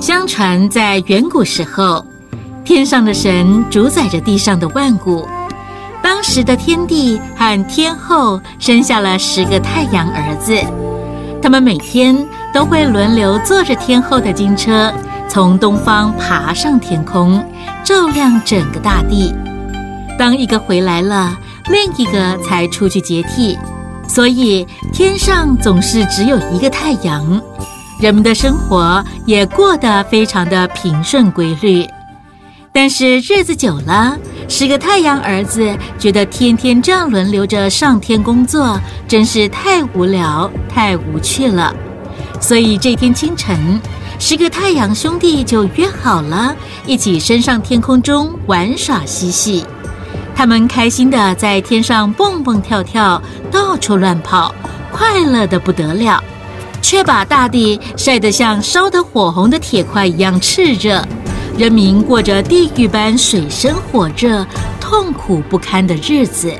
相传在远古时候，天上的神主宰着地上的万物。当时的天帝和天后生下了十个太阳儿子，他们每天都会轮流坐着天后的金车，从东方爬上天空，照亮整个大地。当一个回来了，另一个才出去接替，所以天上总是只有一个太阳。人们的生活也过得非常的平顺规律，但是日子久了，十个太阳儿子觉得天天这样轮流着上天工作，真是太无聊、太无趣了。所以这天清晨，十个太阳兄弟就约好了，一起升上天空中玩耍嬉戏。他们开心的在天上蹦蹦跳跳，到处乱跑，快乐的不得了。却把大地晒得像烧得火红的铁块一样炽热，人民过着地狱般水深火热、痛苦不堪的日子。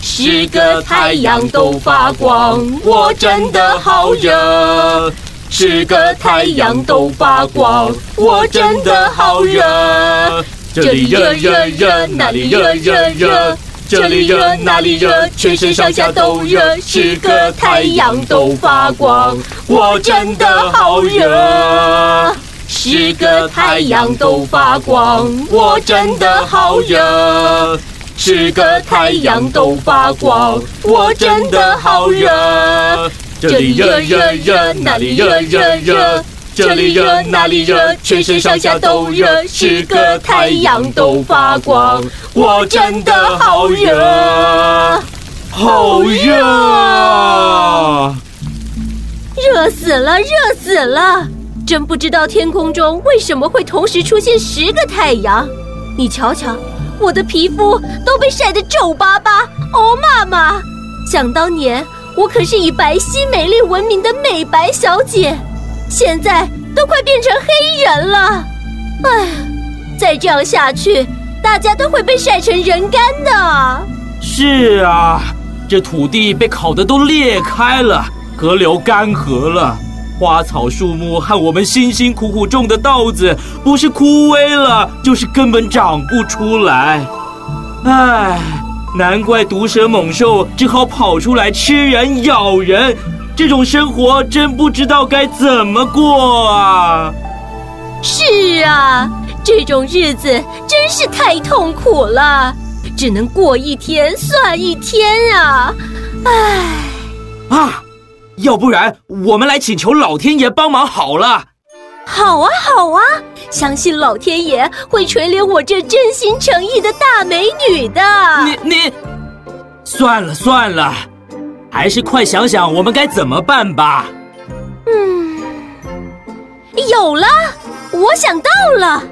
十个太阳都发光，我真的好热。十个太阳都发光，我真的好热。这里热热热，那里热热热。这里热，那里热，全身上下都热。十个太阳都发光，我真的好热。十个太阳都发光，我真的好热。十个太阳都发光，我真的好热。这里热热热，那里热热热。这里热，那里热，全身上下都热。十个太阳都发光，我真的好热，好热，热死了，热死了！真不知道天空中为什么会同时出现十个太阳。你瞧瞧，我的皮肤都被晒得皱巴巴。哦，妈妈，想当年我可是以白皙美丽闻名的美白小姐。现在都快变成黑人了，哎，再这样下去，大家都会被晒成人干的。是啊，这土地被烤得都裂开了，河流干涸了，花草树木和我们辛辛苦苦种的稻子，不是枯萎了，就是根本长不出来。哎，难怪毒蛇猛兽只好跑出来吃人咬人。这种生活真不知道该怎么过啊！是啊，这种日子真是太痛苦了，只能过一天算一天啊！唉，啊，要不然我们来请求老天爷帮忙好了。好啊，好啊，相信老天爷会垂怜我这真心诚意的大美女的。你你，算了算了。还是快想想我们该怎么办吧。嗯，有了，我想到了，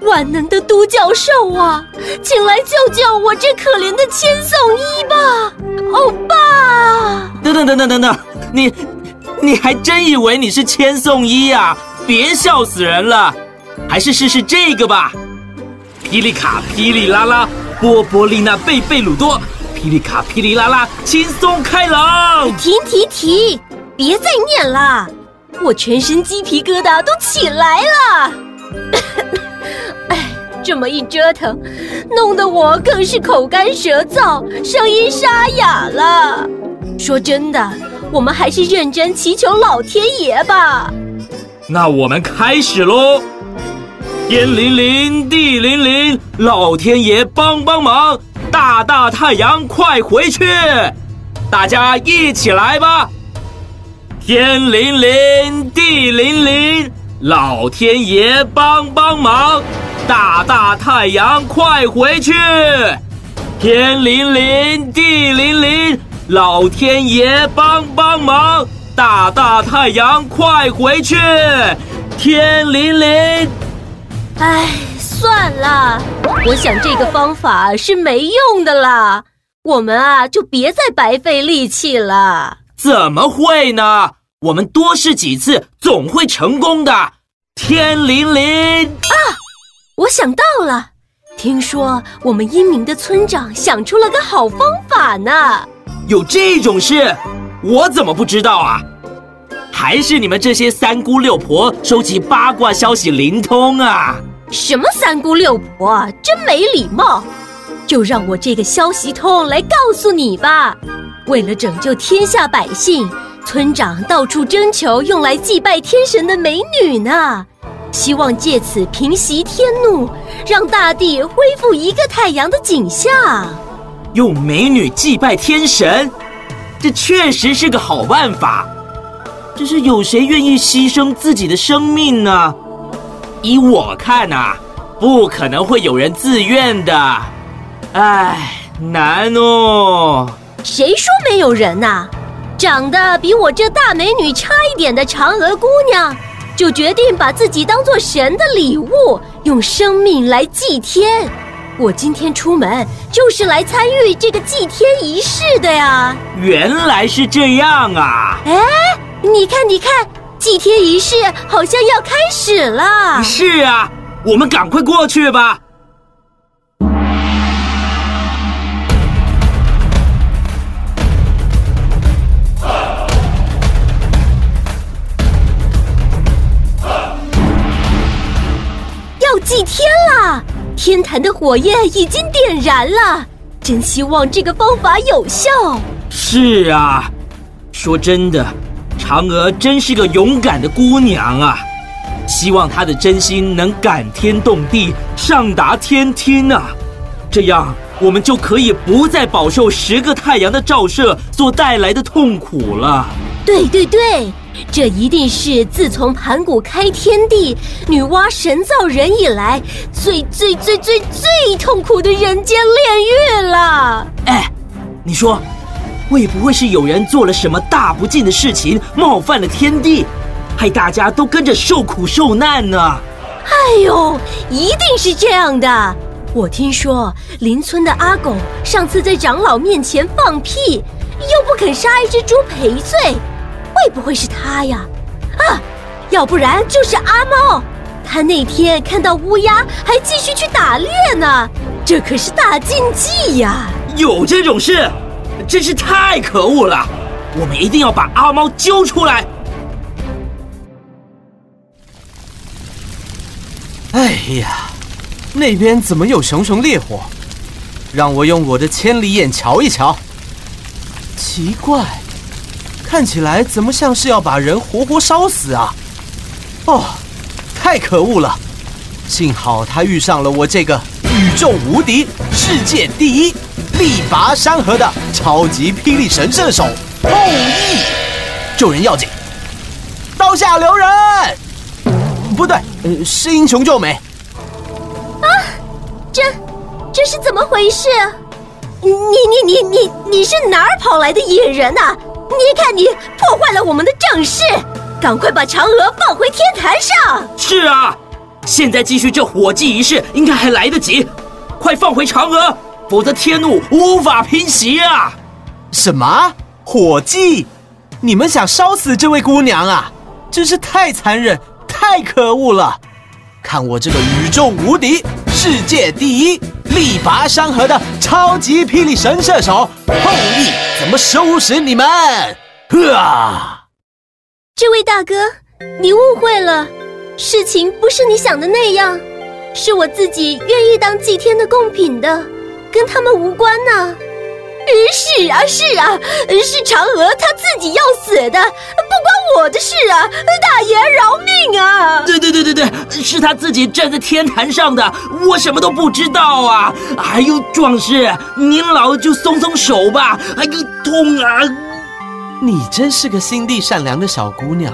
万能的独角兽啊，请来救救我这可怜的千颂伊吧，欧巴！等等等等等等，你你还真以为你是千颂伊啊？别笑死人了，还是试试这个吧。霹雳卡霹雳拉拉，波波丽娜贝贝鲁多。霹雳卡霹雳啦啦，轻松开朗。停停停！别再念了，我全身鸡皮疙瘩都起来了。哎，这么一折腾，弄得我更是口干舌燥，声音沙哑了。说真的，我们还是认真祈求老天爷吧。那我们开始喽！天灵灵，地灵灵，老天爷帮帮忙！大大太阳，快回去！大家一起来吧！天灵灵，地灵灵，老天爷帮帮忙！大大太阳，快回去！天灵灵，地灵灵，老天爷帮帮忙！大大太阳，快回去！天灵灵，唉。算了，我想这个方法是没用的啦。我们啊，就别再白费力气了。怎么会呢？我们多试几次，总会成功的。天灵灵啊，我想到了。听说我们英明的村长想出了个好方法呢。有这种事？我怎么不知道啊？还是你们这些三姑六婆收集八卦消息灵通啊？什么三姑六婆，真没礼貌！就让我这个消息通来告诉你吧。为了拯救天下百姓，村长到处征求用来祭拜天神的美女呢，希望借此平息天怒，让大地恢复一个太阳的景象。用美女祭拜天神，这确实是个好办法。只是有谁愿意牺牲自己的生命呢？依我看呐、啊，不可能会有人自愿的。唉，难哦。谁说没有人呐、啊？长得比我这大美女差一点的嫦娥姑娘，就决定把自己当做神的礼物，用生命来祭天。我今天出门就是来参与这个祭天仪式的呀。原来是这样啊！哎，你看，你看。祭天仪式好像要开始了。是啊，我们赶快过去吧。要祭天了，天坛的火焰已经点燃了，真希望这个方法有效。是啊，说真的。嫦娥真是个勇敢的姑娘啊！希望她的真心能感天动地，上达天听啊！这样我们就可以不再饱受十个太阳的照射所带来的痛苦了。对对对，这一定是自从盘古开天地、女娲神造人以来最最最最最痛苦的人间炼狱了。哎，你说。会不会是有人做了什么大不敬的事情，冒犯了天地，害大家都跟着受苦受难呢？哎呦，一定是这样的！我听说邻村的阿狗上次在长老面前放屁，又不肯杀一只猪赔罪，会不会是他呀？啊，要不然就是阿猫，他那天看到乌鸦还继续去打猎呢，这可是大禁忌呀！有这种事？真是太可恶了！我们一定要把阿猫揪出来。哎呀，那边怎么有熊熊烈火？让我用我的千里眼瞧一瞧。奇怪，看起来怎么像是要把人活活烧死啊？哦，太可恶了！幸好他遇上了我这个宇宙无敌、世界第一。力拔山河的超级霹雳神射手后羿，救人要紧，刀下留人。不对，呃，是英雄救美。啊，这这是怎么回事？你你你你你是哪儿跑来的野人呐？你看你破坏了我们的正事，赶快把嫦娥放回天台上。是啊，现在继续这火祭仪式应该还来得及，快放回嫦娥。否则天怒无法平息啊！什么火祭？你们想烧死这位姑娘啊？真是太残忍、太可恶了！看我这个宇宙无敌、世界第一、力拔山河的超级霹雳神射手后羿怎么收拾你们！呵啊！这位大哥，你误会了，事情不是你想的那样，是我自己愿意当祭天的贡品的。跟他们无关呢。是啊，是啊，是嫦娥她自己要死的，不关我的事啊！大爷饶命啊！对对对对对，是她自己站在天坛上的，我什么都不知道啊！哎呦，壮士，您老就松松手吧！哎呦，痛啊！你真是个心地善良的小姑娘，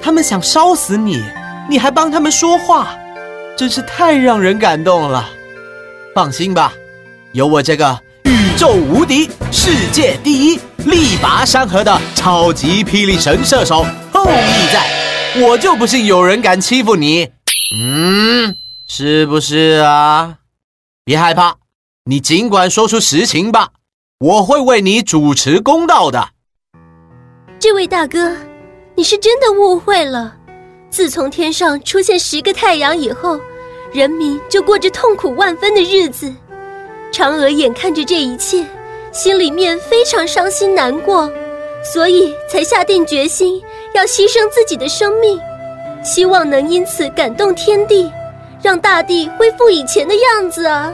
他们想烧死你，你还帮他们说话，真是太让人感动了。放心吧。有我这个宇宙无敌、世界第一、力拔山河的超级霹雳神射手后羿在，我就不信有人敢欺负你。嗯，是不是啊？别害怕，你尽管说出实情吧，我会为你主持公道的。这位大哥，你是真的误会了。自从天上出现十个太阳以后，人民就过着痛苦万分的日子。嫦娥眼看着这一切，心里面非常伤心难过，所以才下定决心要牺牲自己的生命，希望能因此感动天地，让大地恢复以前的样子啊！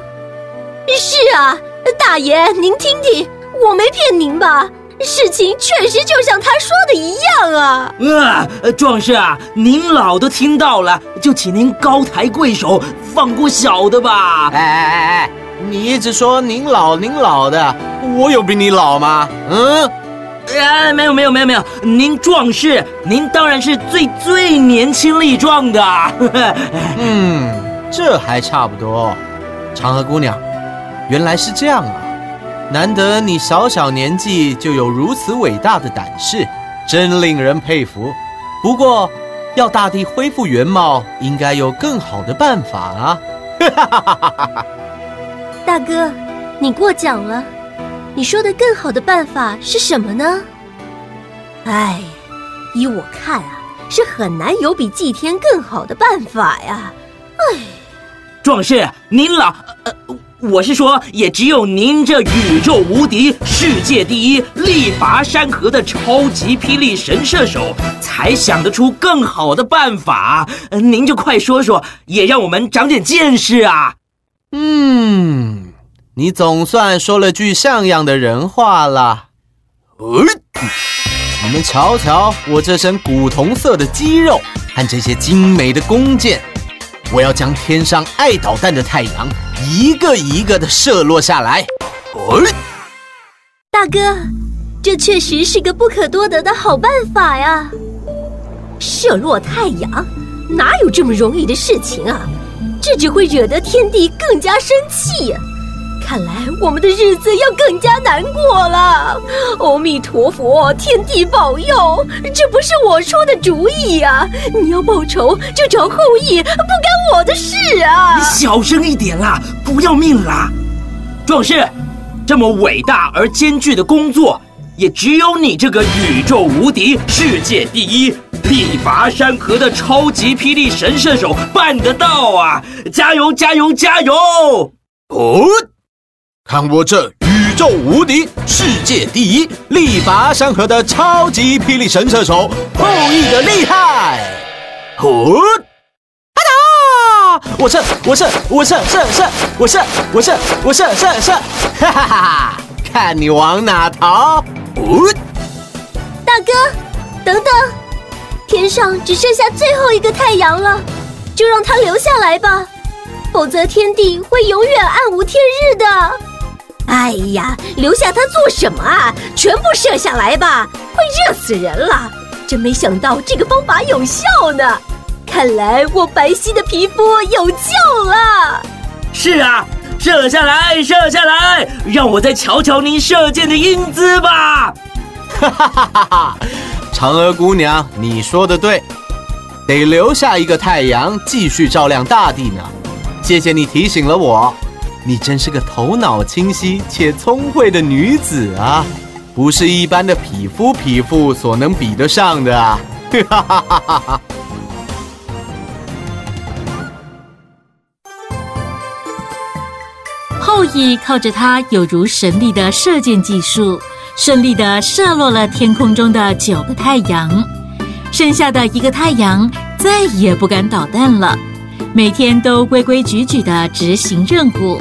是啊，大爷，您听听，我没骗您吧？事情确实就像他说的一样啊！啊，壮士啊，您老都听到了，就请您高抬贵手，放过小的吧！哎哎哎哎，你一直说您老您老的，我有比你老吗？嗯？哎，没有没有没有没有，您壮士，您当然是最最年轻力壮的。嗯，这还差不多。嫦娥姑娘，原来是这样啊！难得你小小年纪就有如此伟大的胆识，真令人佩服。不过，要大地恢复原貌，应该有更好的办法啊！哈哈哈哈哈！大哥，你过奖了。你说的更好的办法是什么呢？哎，依我看啊，是很难有比祭天更好的办法呀！哎，壮士，您老……呃，我是说，也只有您这宇宙无敌、世界第一、力拔山河的超级霹雳神射手，才想得出更好的办法。您就快说说，也让我们长点见识啊！嗯。你总算说了句像样的人话了。呃，你们瞧瞧我这身古铜色的肌肉和这些精美的弓箭，我要将天上爱捣蛋的太阳一个一个的射落下来。呃，大哥，这确实是个不可多得的好办法呀！射落太阳，哪有这么容易的事情啊？这只会惹得天帝更加生气！看来我们的日子要更加难过了。阿弥陀佛，天地保佑！这不是我出的主意呀！你要报仇就找后羿，不干我的事啊！你小声一点啦，不要命啦！壮士，这么伟大而艰巨的工作，也只有你这个宇宙无敌、世界第一、力拔山河的超级霹雳神射手办得到啊！加油，加油，加油！哦。看我这宇宙无敌、世界第一、力拔山河的超级霹雳神射手后羿的厉害！哦！啊！我射，我射，我射，射射，我射，我射，我射，射射！哈哈哈哈！看你往哪逃！哦！大哥，等等，天上只剩下最后一个太阳了，就让它留下来吧，否则天地会永远暗无天日的。哎呀，留下它做什么啊？全部射下来吧，会热死人了！真没想到这个方法有效呢，看来我白皙的皮肤有救了。是啊，射下来，射下来，让我再瞧瞧您射箭的英姿吧。哈哈哈哈哈！嫦娥姑娘，你说的对，得留下一个太阳继续照亮大地呢。谢谢你提醒了我。你真是个头脑清晰且聪慧的女子啊，不是一般的匹夫匹妇所能比得上的啊！哈哈哈哈哈。后羿靠着他有如神力的射箭技术，顺利地射落了天空中的九个太阳，剩下的一个太阳再也不敢捣蛋了，每天都规规矩矩地执行任务。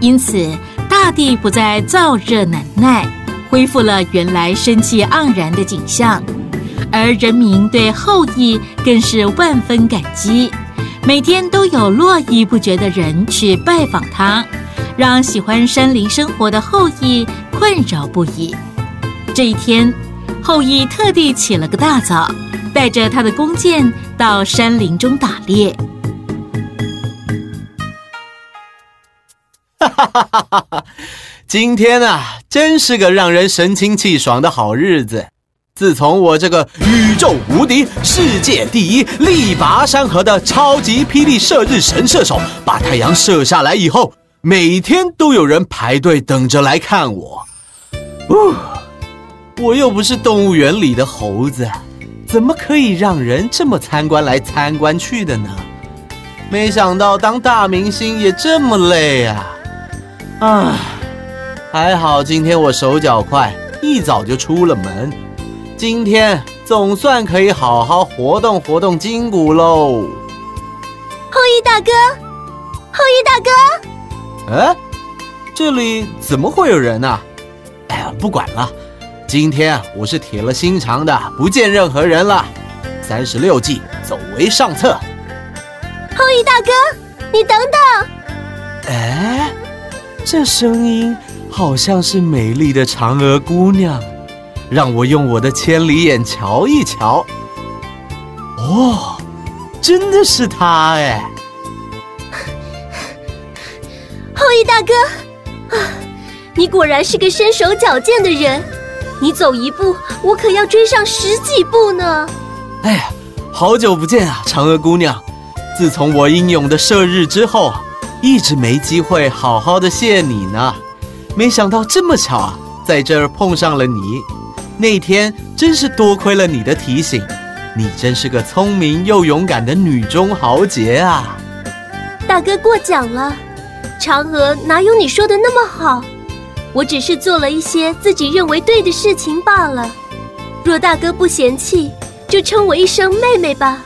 因此，大地不再燥热难耐，恢复了原来生气盎然的景象，而人民对后羿更是万分感激，每天都有络绎不绝的人去拜访他，让喜欢山林生活的后羿困扰不已。这一天，后羿特地起了个大早，带着他的弓箭到山林中打猎。哈哈哈哈哈！今天啊，真是个让人神清气爽的好日子。自从我这个宇宙无敌、世界第一、力拔山河的超级霹雳射日神射手把太阳射下来以后，每天都有人排队等着来看我。哦，我又不是动物园里的猴子，怎么可以让人这么参观来参观去的呢？没想到当大明星也这么累啊！啊，还好今天我手脚快，一早就出了门。今天总算可以好好活动活动筋骨喽。后羿大哥，后羿大哥，哎，这里怎么会有人呢？哎呀，不管了，今天我是铁了心肠的，不见任何人了。三十六计，走为上策。后羿大哥，你等等。哎，这声音好像是美丽的嫦娥姑娘，让我用我的千里眼瞧一瞧。哦，真的是她哎！后羿大哥，啊，你果然是个身手矫健的人，你走一步，我可要追上十几步呢。哎呀，好久不见啊，嫦娥姑娘！自从我英勇的射日之后，一直没机会好好的谢你呢。没想到这么巧，在这儿碰上了你。那天真是多亏了你的提醒，你真是个聪明又勇敢的女中豪杰啊！大哥过奖了，嫦娥哪有你说的那么好？我只是做了一些自己认为对的事情罢了。若大哥不嫌弃，就称我一声妹妹吧。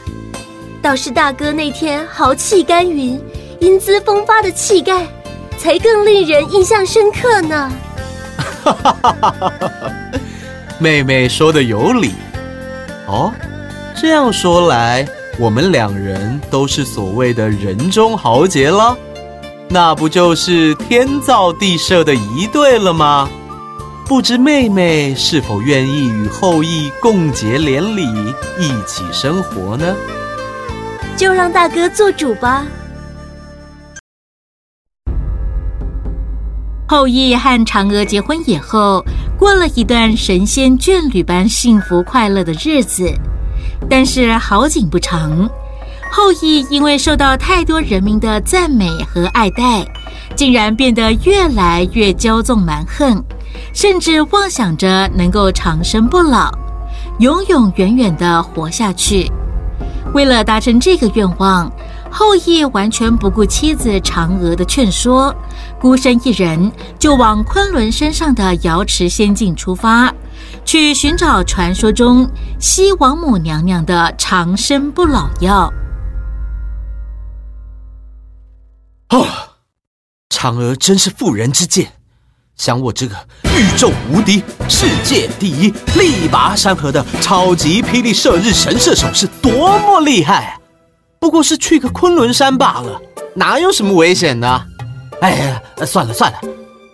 倒是大哥那天豪气干云、英姿风发的气概，才更令人印象深刻呢。哈哈哈哈哈！妹妹说的有理。哦，这样说来，我们两人都是所谓的人中豪杰了，那不就是天造地设的一对了吗？不知妹妹是否愿意与后羿共结连理，一起生活呢？就让大哥做主吧。后羿和嫦娥结婚以后，过了一段神仙眷侣般幸福快乐的日子。但是好景不长，后羿因为受到太多人民的赞美和爱戴，竟然变得越来越骄纵蛮横。甚至妄想着能够长生不老，永永远远的活下去。为了达成这个愿望，后羿完全不顾妻子嫦娥的劝说，孤身一人就往昆仑山上的瑶池仙境出发，去寻找传说中西王母娘娘的长生不老药。啊，嫦娥真是妇人之见。想我这个宇宙无敌、世界第一、力拔山河的超级霹雳射日神射手是多么厉害！不过是去个昆仑山罢了，哪有什么危险呢？哎呀，算了算了，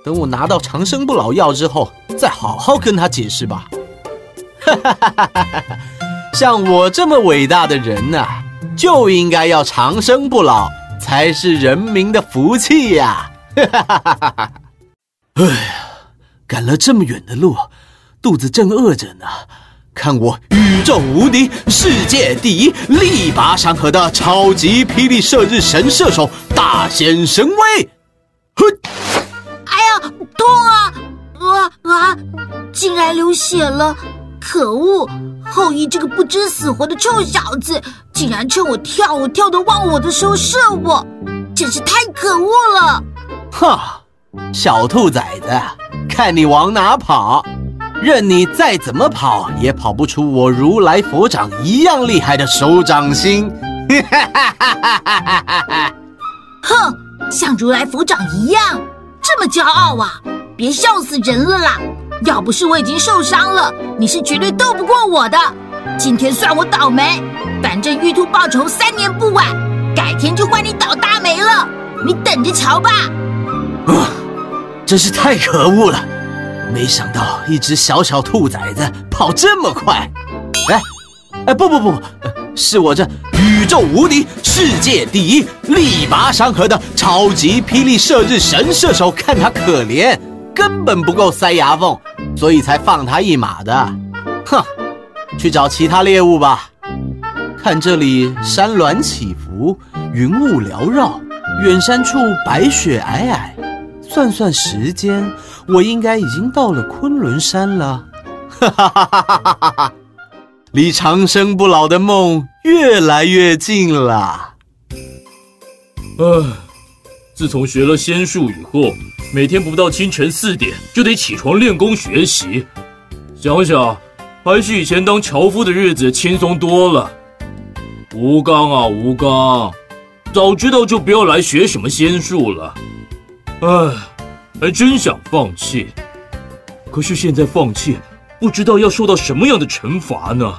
等我拿到长生不老药之后，再好好跟他解释吧。哈哈哈哈哈哈！像我这么伟大的人呐、就应该要长生不老，才是人民的福气呀！哈哈哈哈哈！哎呀，赶了这么远的路，肚子正饿着呢。看我宇宙无敌、世界第一、力拔山河的超级霹雳射日神射手大显神威！哼！哎呀，痛啊！啊啊！竟然流血了！可恶！后羿这个不知死活的臭小子，竟然趁我跳舞跳得忘我的时候射我，真是太可恶了！哈！小兔崽子，看你往哪跑！任你再怎么跑，也跑不出我如来佛掌一样厉害的手掌心！哈哈哈哈哈哈！哼，像如来佛掌一样，这么骄傲啊！别笑死人了啦！要不是我已经受伤了，你是绝对斗不过我的。今天算我倒霉，反正玉兔报仇三年不晚，改天就换你倒大霉了，你等着瞧吧！啊！真是太可恶了！没想到一只小小兔崽子跑这么快。哎，哎，不不不，是我这宇宙无敌、世界第一、力拔山河的超级霹雳射日神射手，看他可怜，根本不够塞牙缝，所以才放他一马的。哼，去找其他猎物吧。看这里山峦起伏，云雾缭绕，远山处白雪皑皑。算算时间，我应该已经到了昆仑山了。哈哈哈哈哈哈！离长生不老的梦越来越近了。唉，自从学了仙术以后，每天不到清晨四点就得起床练功学习。想想，还是以前当樵夫的日子轻松多了。吴刚啊，吴刚，早知道就不要来学什么仙术了。唉，还真想放弃，可是现在放弃，不知道要受到什么样的惩罚呢？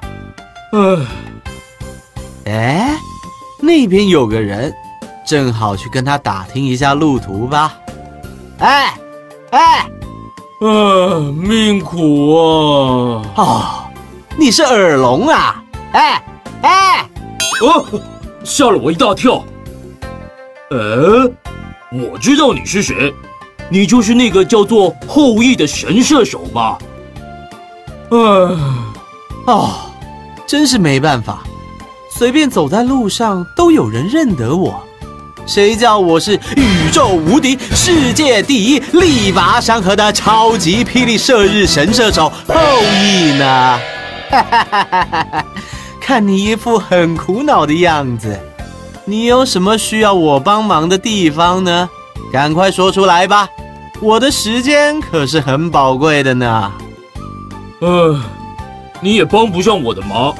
唉，哎，那边有个人，正好去跟他打听一下路途吧。哎，哎，啊，命苦啊！哦，你是耳聋啊？哎，哎。哦，吓了我一大跳。呃，我知道你是谁，你就是那个叫做后羿的神射手吧？唉，哦，真是没办法，随便走在路上都有人认得我。谁叫我是宇宙无敌、世界第一、力拔山河的超级霹雳射日神射手后羿呢？哈哈哈哈哈哈！看你一副很苦恼的样子，你有什么需要我帮忙的地方呢？赶快说出来吧，我的时间可是很宝贵的呢。呃，你也帮不上我的忙，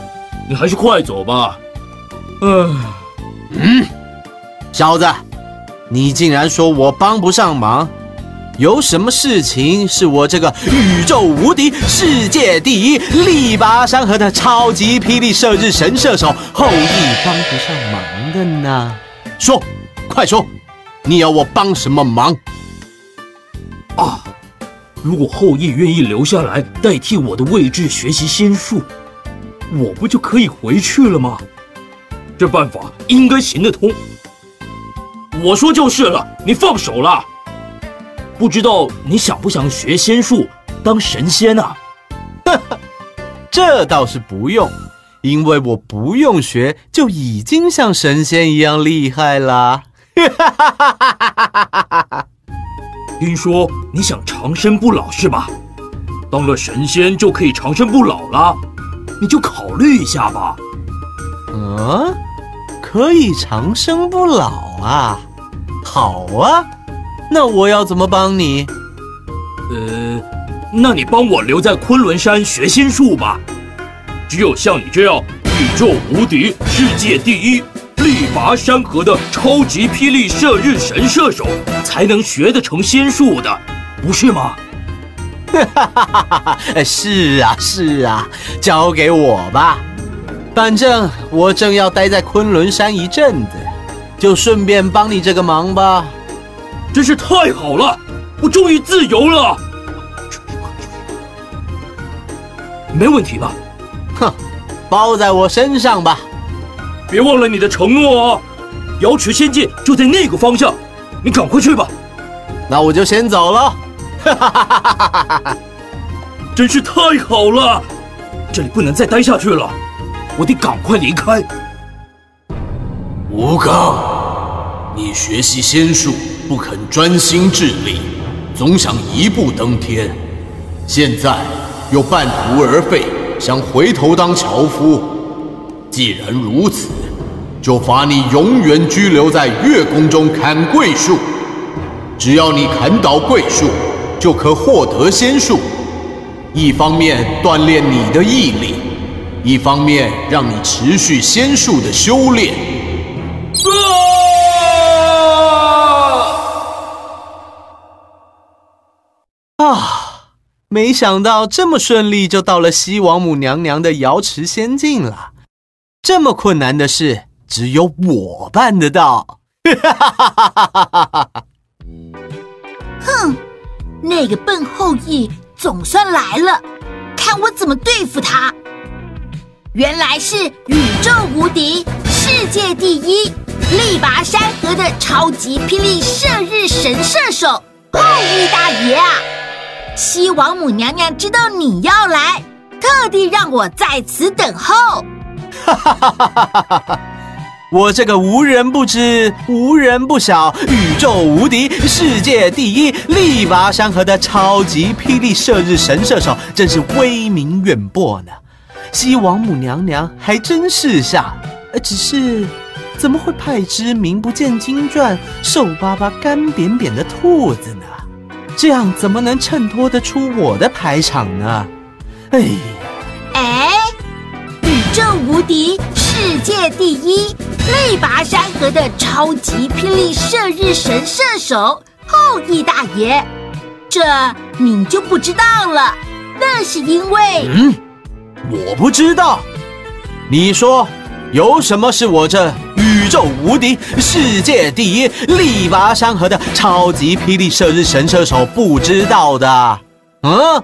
你还是快走吧。呃，嗯，小子，你竟然说我帮不上忙？有什么事情是我这个宇宙无敌、世界第一、力拔山河的超级霹雳射日神射手后羿帮不上忙的呢？说，快说，你要我帮什么忙？啊，如果后羿愿意留下来代替我的位置学习仙术，我不就可以回去了吗？这办法应该行得通。我说就是了，你放手了。不知道你想不想学仙术当神仙啊？哈哈，这倒是不用，因为我不用学就已经像神仙一样厉害了。哈哈哈哈哈哈！听说你想长生不老是吧？当了神仙就可以长生不老了，你就考虑一下吧。嗯，可以长生不老啊？好啊。那我要怎么帮你？呃，那你帮我留在昆仑山学仙术吧。只有像你这样宇宙无敌、世界第一、力拔山河的超级霹雳射日神射手，才能学得成仙术的，不是吗？哈哈哈哈哈！是啊，是啊，交给我吧。反正我正要待在昆仑山一阵子，就顺便帮你这个忙吧。真是太好了，我终于自由了。没问题吧？哼，包在我身上吧。别忘了你的承诺哦。瑶池仙界就在那个方向，你赶快去吧。那我就先走了。哈哈哈哈哈哈！真是太好了，这里不能再待下去了，我得赶快离开。吴刚，你学习仙术。不肯专心致力，总想一步登天，现在又半途而废，想回头当樵夫。既然如此，就罚你永远拘留在月宫中砍桂树。只要你砍倒桂树，就可获得仙术。一方面锻炼你的毅力，一方面让你持续仙术的修炼。啊！没想到这么顺利就到了西王母娘娘的瑶池仙境了。这么困难的事，只有我办得到。哈哈哈哈哈哈！哼，那个笨后羿总算来了，看我怎么对付他！原来是宇宙无敌、世界第一、力拔山河的超级霹雳射日神射手后羿大爷啊！西王母娘娘知道你要来，特地让我在此等候。哈哈哈哈哈哈！我这个无人不知、无人不晓、宇宙无敌、世界第一、力拔山河的超级霹雳射日神射手，真是威名远播呢。西王母娘娘还真是下，呃，只是怎么会派只名不见经传、瘦巴巴、干扁扁的兔子呢？这样怎么能衬托得出我的排场呢？哎呀，哎，宇宙无敌、世界第一、力拔山河的超级霹雳射日神射手后羿大爷，这你就不知道了。那是因为……嗯，我不知道。你说，有什么是我这宇宙无敌、世界第一、力拔山河的超级霹雳射日神射手不知道的？嗯，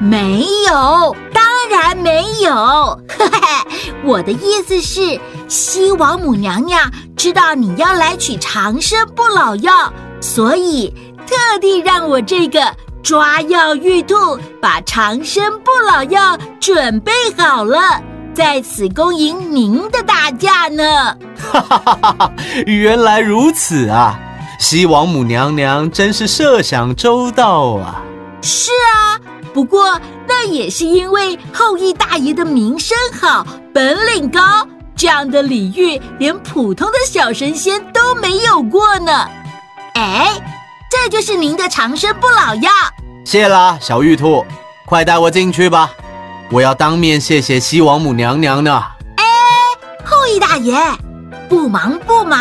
没有，当然没有。嘿嘿，我的意思是，西王母娘娘知道你要来取长生不老药，所以特地让我这个。抓药玉兔把长生不老药准备好了，在此恭迎您的大驾呢！哈哈哈哈哈！原来如此啊！西王母娘娘真是设想周到啊！是啊，不过那也是因为后羿大爷的名声好，本领高，这样的礼遇连普通的小神仙都没有过呢。哎。这就是您的长生不老药，谢啦，小玉兔，快带我进去吧，我要当面谢谢西王母娘娘呢。哎，后羿大爷，不忙不忙，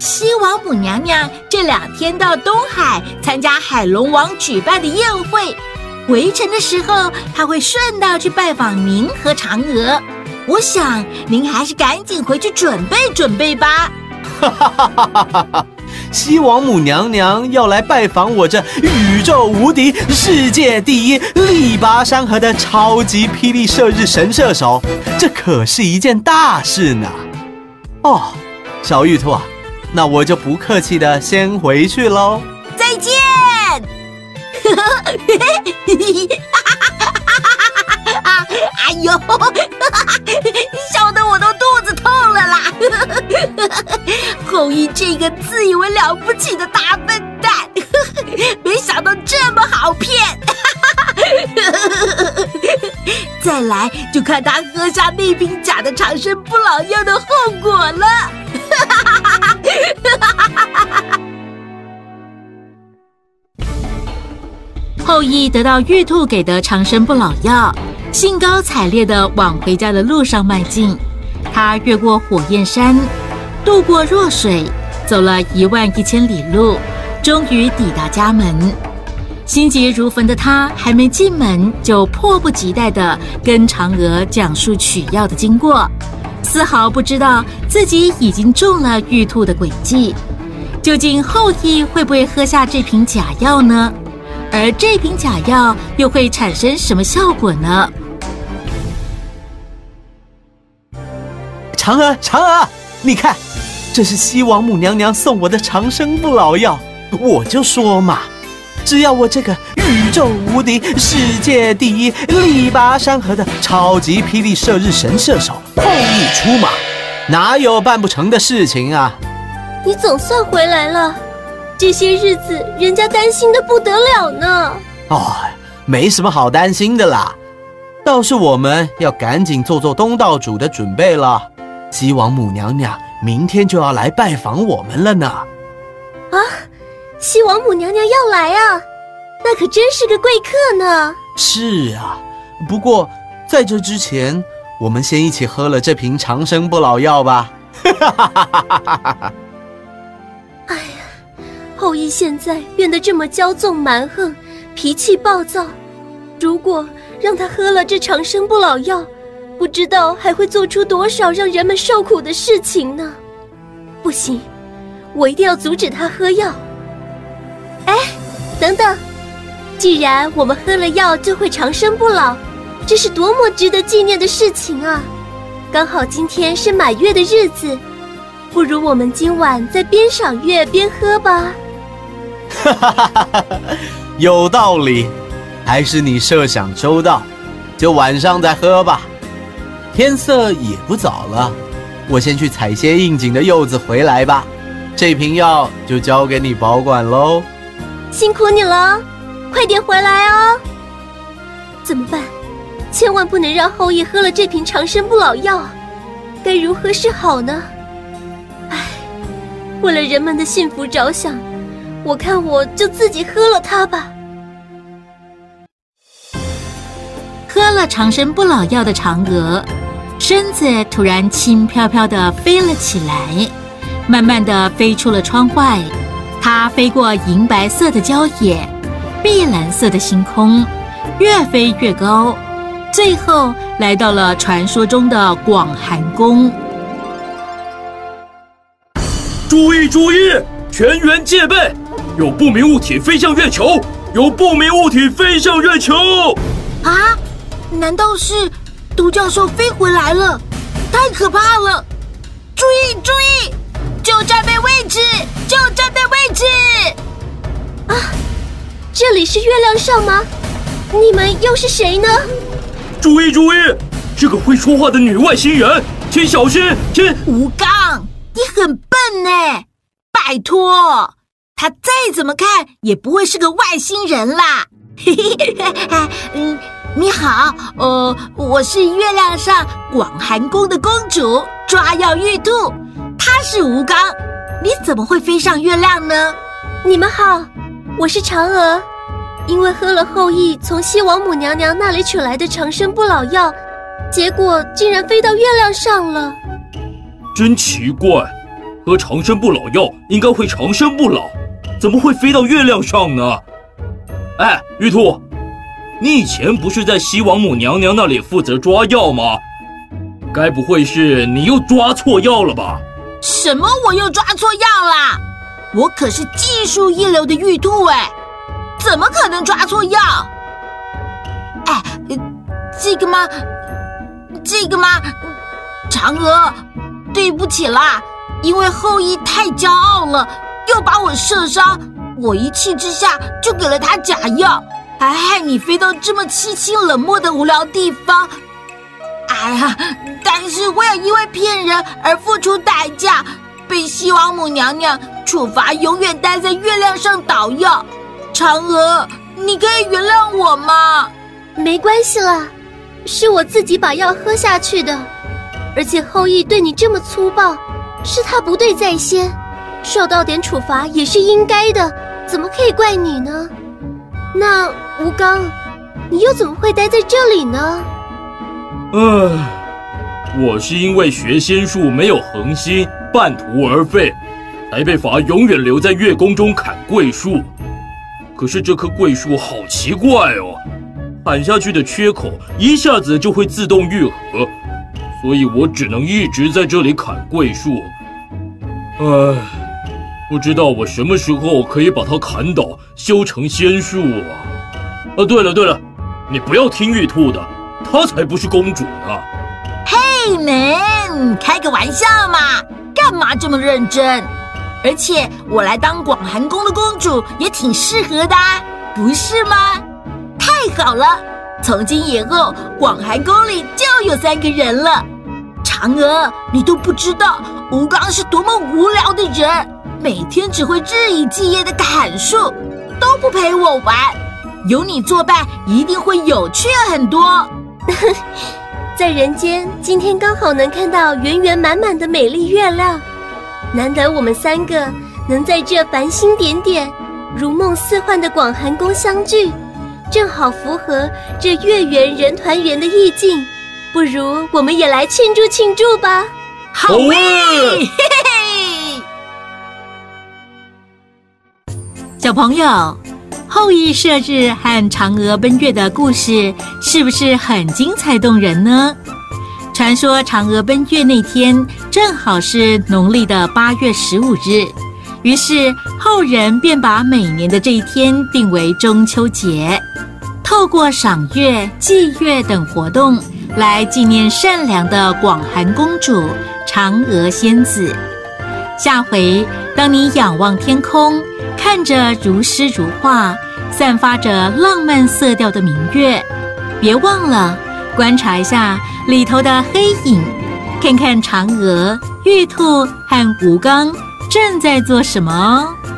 西王母娘娘这两天到东海参加海龙王举办的宴会，回程的时候，她会顺道去拜访您和嫦娥。我想您还是赶紧回去准备准备吧。哈哈哈哈哈哈。西王母娘娘要来拜访我这宇宙无敌、世界第一、力拔山河的超级霹雳射日神射手，这可是一件大事呢。哦，小玉兔啊，那我就不客气的先回去喽。再见。哎呦，笑得我都肚子痛了啦！后羿这个自以为了不起的大笨蛋，没想到这么好骗。再来就看他喝下那瓶假的长生不老药的后果了。后羿得到玉兔给的长生不老药，兴高采烈的往回家的路上迈进。他越过火焰山。渡过弱水，走了一万一千里路，终于抵达家门。心急如焚的他，还没进门，就迫不及待地跟嫦娥讲述取药的经过，丝毫不知道自己已经中了玉兔的诡计。究竟后羿会不会喝下这瓶假药呢？而这瓶假药又会产生什么效果呢？嫦娥，嫦娥，你看。这是西王母娘娘送我的长生不老药，我就说嘛，只要我这个宇宙无敌、世界第一、力拔山河的超级霹雳射日神射手后羿出马，哪有办不成的事情啊？你总算回来了，这些日子人家担心的不得了呢。哦，没什么好担心的啦，倒是我们要赶紧做做东道主的准备了。西王母娘娘。明天就要来拜访我们了呢！啊，西王母娘娘要来啊，那可真是个贵客呢。是啊，不过在这之前，我们先一起喝了这瓶长生不老药吧。哈哈哈哈哈哈！哎呀，后羿现在变得这么骄纵蛮横，脾气暴躁，如果让他喝了这长生不老药，不知道还会做出多少让人们受苦的事情呢？不行，我一定要阻止他喝药。哎，等等，既然我们喝了药就会长生不老，这是多么值得纪念的事情啊！刚好今天是满月的日子，不如我们今晚在边赏月边喝吧。哈哈哈哈哈，有道理，还是你设想周到，就晚上再喝吧。天色也不早了，我先去采些应景的柚子回来吧。这瓶药就交给你保管喽。辛苦你了，快点回来哦。怎么办？千万不能让后羿喝了这瓶长生不老药，该如何是好呢？唉，为了人们的幸福着想，我看我就自己喝了它吧。喝了长生不老药的嫦娥，身子突然轻飘飘地飞了起来，慢慢地飞出了窗外。它飞过银白色的郊野，碧蓝色的星空，越飞越高，最后来到了传说中的广寒宫。注意注意，全员戒备！有不明物体飞向月球！有不明物体飞向月球！啊？难道是独角兽飞回来了？太可怕了！注意注意，就站备位置，就站备位置！啊，这里是月亮上吗？你们又是谁呢？注意注意，这个会说话的女外星人，请小心！请吴刚，你很笨呢，拜托，他再怎么看也不会是个外星人啦。嘿嘿，嗯。你好，呃，我是月亮上广寒宫的公主抓药玉兔，她是吴刚，你怎么会飞上月亮呢？你们好，我是嫦娥，因为喝了后羿从西王母娘娘那里取来的长生不老药，结果竟然飞到月亮上了。真奇怪，喝长生不老药应该会长生不老，怎么会飞到月亮上呢？哎，玉兔。你以前不是在西王母娘娘那里负责抓药吗？该不会是你又抓错药了吧？什么？我又抓错药啦？我可是技术一流的玉兔哎，怎么可能抓错药？哎，这个吗？这个吗？嫦娥，对不起啦，因为后羿太骄傲了，又把我射伤，我一气之下就给了他假药。还害你飞到这么凄清冷漠的无聊地方，哎呀！但是我也因为骗人而付出代价，被西王母娘娘处罚，永远待在月亮上捣药。嫦娥，你可以原谅我吗？没关系啦，是我自己把药喝下去的，而且后羿对你这么粗暴，是他不对在先，受到点处罚也是应该的，怎么可以怪你呢？那吴刚，你又怎么会待在这里呢？唉，我是因为学仙术没有恒心，半途而废，才被罚永远留在月宫中砍桂树。可是这棵桂树好奇怪哦，砍下去的缺口一下子就会自动愈合，所以我只能一直在这里砍桂树。唉。不知道我什么时候可以把它砍倒，修成仙术啊！啊，对了对了，你不要听玉兔的，她才不是公主呢。嘿，们，开个玩笑嘛，干嘛这么认真？而且我来当广寒宫的公主也挺适合的，不是吗？太好了，从今以后广寒宫里就有三个人了。嫦娥，你都不知道吴刚是多么无聊的人。每天只会日以继夜的砍树，都不陪我玩。有你作伴，一定会有趣很多。在人间，今天刚好能看到圆圆满满的美丽月亮，难得我们三个能在这繁星点点、如梦似幻的广寒宫相聚，正好符合这月圆人团圆的意境。不如我们也来庆祝庆祝吧！好耶！小朋友，后羿射日和嫦娥奔月的故事是不是很精彩动人呢？传说嫦娥奔月那天正好是农历的八月十五日，于是后人便把每年的这一天定为中秋节，透过赏月、祭月等活动来纪念善良的广寒公主嫦娥仙子。下回当你仰望天空，看着如诗如画、散发着浪漫色调的明月，别忘了观察一下里头的黑影，看看嫦娥、玉兔和吴刚正在做什么哦。